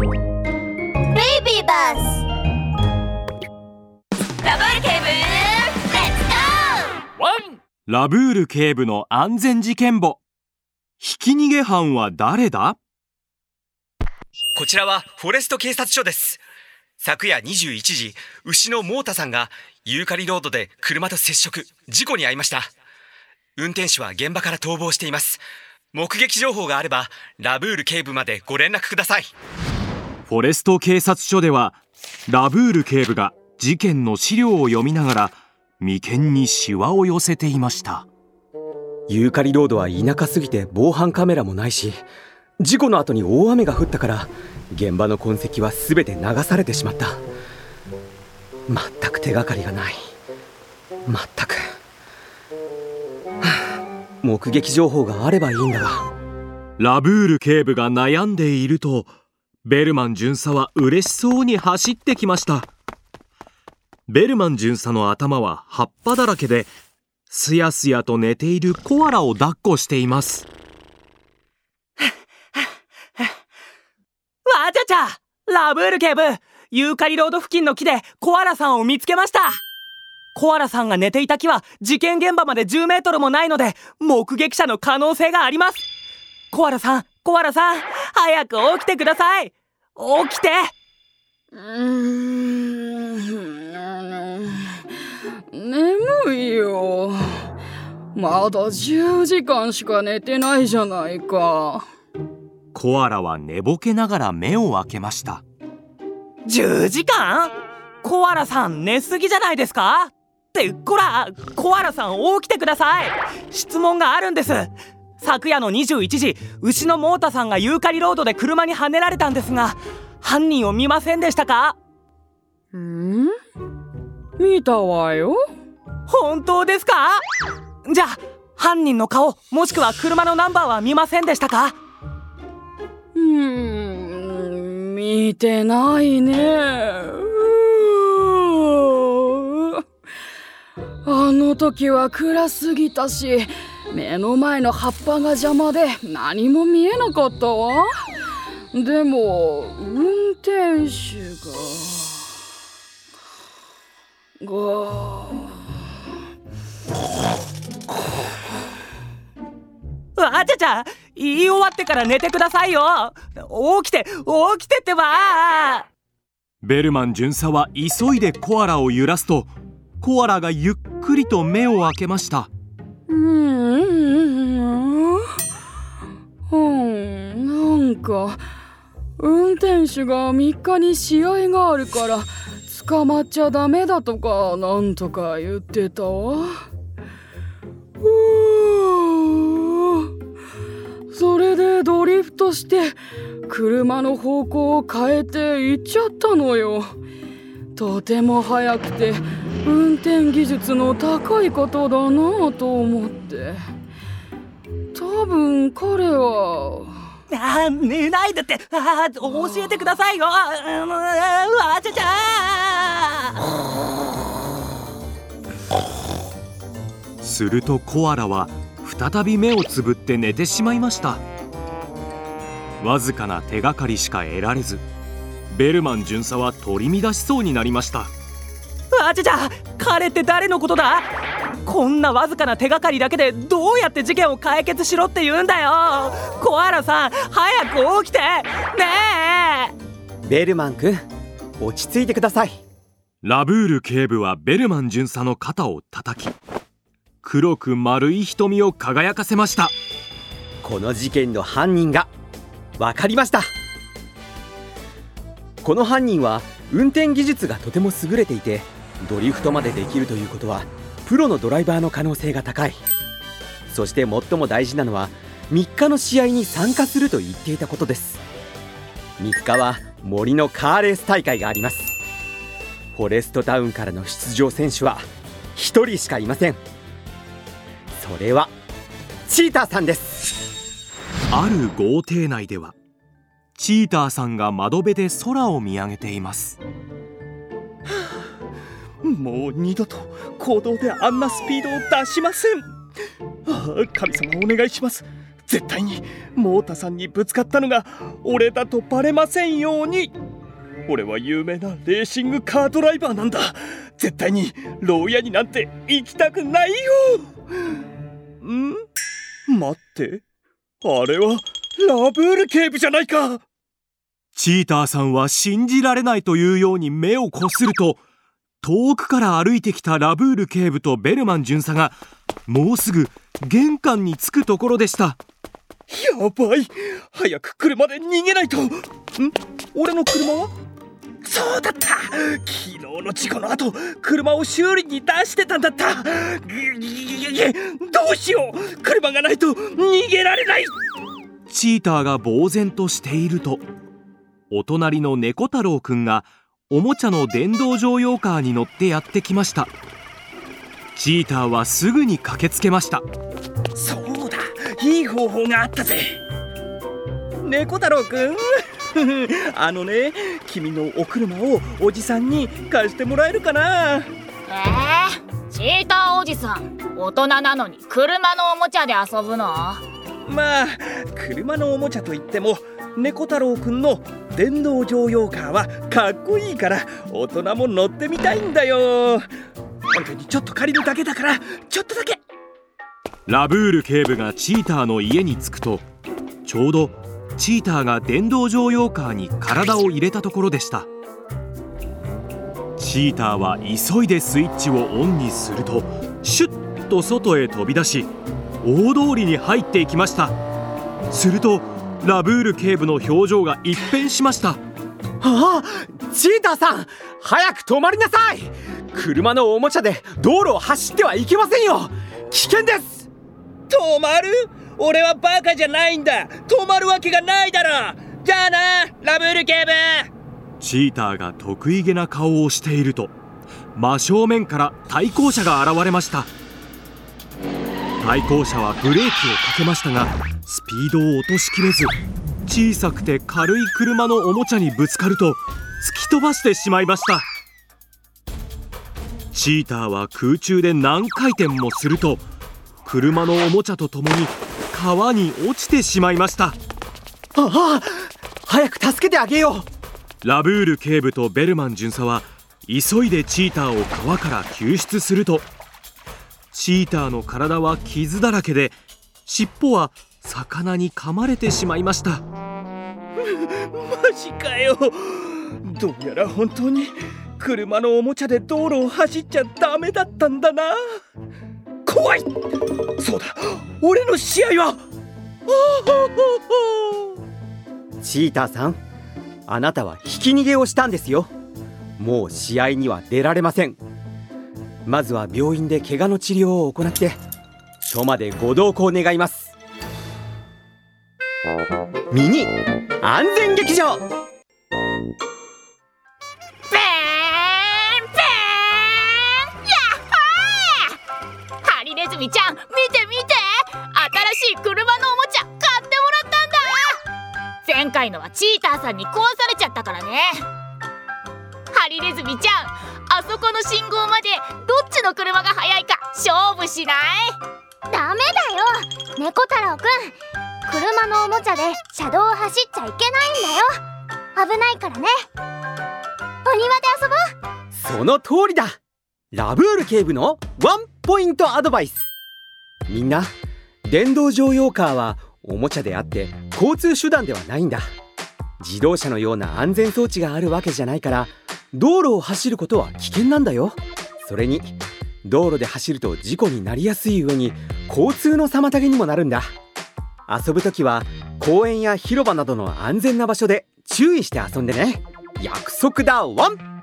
ビーバスラブール警部レッツゴーラブール警部の安全事件簿。ひき逃げ犯は誰だ？こちらはフォレスト警察署です。昨夜21時牛のモータさんがユーカリロードで車と接触。事故に遭いました。運転手は現場から逃亡しています。目撃情報があればラブール警部までご連絡くださいフォレスト警察署ではラブール警部が事件の資料を読みながら眉間にシワを寄せていました。ユーカリロードは田舎すぎて防犯カメラもないし事故の後に大雨が降ったから現場の痕跡は全て流されてしまった。全く手がかりがない。全く、はあ、目撃情報があればいいんだが。ラブール警部が悩んでいるとベルマン巡査は嬉しそうに走ってきました。ベルマン巡査の頭は葉っぱだらけですやすやと寝ているコアラを抱っこしています。わちゃちゃラブール警部ユーカリロード付近の木でコアラさんを見つけました。コアラさんが寝ていた木は事件現場まで10メートルもないので目撃者の可能性があります。コアラさんコアラさん。早く起きてください。起きて。うーん。眠いよ。まだ10時間しか寝てないじゃないか。コアラは寝ぼけながら目を開けました。10時間？コアラさん寝すぎじゃないですか？ってこらコアラさん起きてください。質問があるんです昨夜の21時牛のモータさんがユーカリロードで車にはねられたんですが犯人を見ませんでしたか？ん？見たわよ。本当ですか？じゃあ犯人の顔もしくは車のナンバーは見ませんでしたか？うーん見てないね。あの時は暗すぎたし目の前の葉っぱが邪魔で何も見えなかったわ。でも運転手ががあちゃちゃ言い終わってから寝てくださいよ。起きて起きてってば。ベルマン巡査は急いでコアラを揺らすとコアラがゆっくりと目を開けましたか。運転手が3日に試合があるから捕まっちゃダメだとかなんとか言ってた。わうそれでドリフトして車の方向を変えて行っちゃったのよ。とても速くて運転技術の高いことだなと思って。多分彼はあ寝ないでって。あ教えてくださいよ。ああちゃちゃするとコアラは再び目をつぶって寝てしまいました。わずかな手がかりしか得られずベルマン巡査は取り乱しそうになりました。あちゃちゃ彼って誰のことだ？こんなわずかな手がかりだけでどうやって事件を解決しろって言うんだよ。コアラさん早く起きて。ねえ。ベルマン君落ち着いてください。ラブール警部はベルマン巡査の肩を叩き黒く丸い瞳を輝かせました。この事件の犯人が分かりました。この犯人は運転技術がとても優れていてドリフトまでできるということはプロのドライバーの可能性が高い。そして最も大事なのは3日の試合に参加すると言っていたことです。3日は森のカーレース大会があります。フォレストタウンからの出場選手は1人しかいません。それはチーターさんです。ある豪邸内ではチーターさんが窓辺で空を見上げています。もう二度と行動であんなスピードを出しません。ああ神様お願いします。絶対にモータさんにぶつかったのが俺だとバレませんように。俺は有名なレーシングカードライバーなんだ。絶対に牢屋になんて行きたくないよ。ん？待って。あれはラブール警部じゃないか。チーターさんは信じられないというように目をこすると遠くから歩いてきたラブール警部とベルマン巡査がもうすぐ玄関に着くところでした。やばい。早く車で逃げないと。ん？俺の車は？そうだった。昨日の事故の後車を修理に出してたんだった。どうしよう。車がないと逃げられない。チーターが呆然としているとお隣の猫太郎くんがおもちゃの電動乗用カーに乗ってやってきました。チーターはすぐに駆けつけました。そうだいい方法があったぜ。猫太郎くん。あのね君のお車をおじさんに貸してもらえるかな。えー、チーターおじさん大人なのに車のおもちゃで遊ぶの？まあ車のおもちゃといっても猫太郎くんの電動乗用カーはかっこいいから大人も乗ってみたいんだよ。本当にちょっと借りるだけだからちょっとだけ。ラブール警部がチーターの家に着くとちょうどチーターが電動乗用カーに体を入れたところでした。チーターは急いでスイッチをオンにするとシュッと外へ飛び出し大通りに入っていきました。するとラブール警部の表情が一変しました。ああチーターさん早く止まりなさい。車のおもちゃで道路を走ってはいけませんよ。危険です。止まる？俺はバカじゃないんだ。止まるわけがないだろ。じゃあなラブール警部。チーターが得意げな顔をしていると真正面から対向車が現れました対向車はブレーキをかけましたがスピードを落としきれず小さくて軽い車のおもちゃにぶつかると突き飛ばしてしまいました。チーターは空中で何回転もすると車のおもちゃとともに川に落ちてしまいました。ああ早く助けてあげよう。ラブール警部とベルマン巡査は急いでチーターを川から救出するとチーターの体は傷だらけで尻尾は魚に噛まれてしまいました。マジかよ。どうやら本当に車のおもちゃで道路を走っちゃダメだったんだな。怖い。そうだ。俺の試合は。チーターさんあなたはひき逃げをしたんですよ。もう試合には出られませんまずは病院で怪我の治療を行って署までご同行願います。ミニ安全劇場。ペーンペーンやっほーハリネズミちゃん見て見て。新しい車のおもちゃ買ってもらったんだ。前回のはチーターさんに壊されちゃったからね。ハリネズミちゃんあそこの信号までどっちの車が速いか勝負しない？ダメだよ。猫太郎くん車のおもちゃで車道を走っちゃいけないんだよ。危ないからね。お庭で遊ぼう。その通りだ。ラブール警部のワンポイントアドバイス。みんな電動乗用カーはおもちゃであって交通手段ではないんだ。自動車のような安全装置があるわけじゃないから道路を走ることは危険なんだよ。それに道路で走ると事故になりやすい上に交通の妨げにもなるんだ。遊ぶ時は公園や広場などの安全な場所で注意して遊んでね。約束だワン！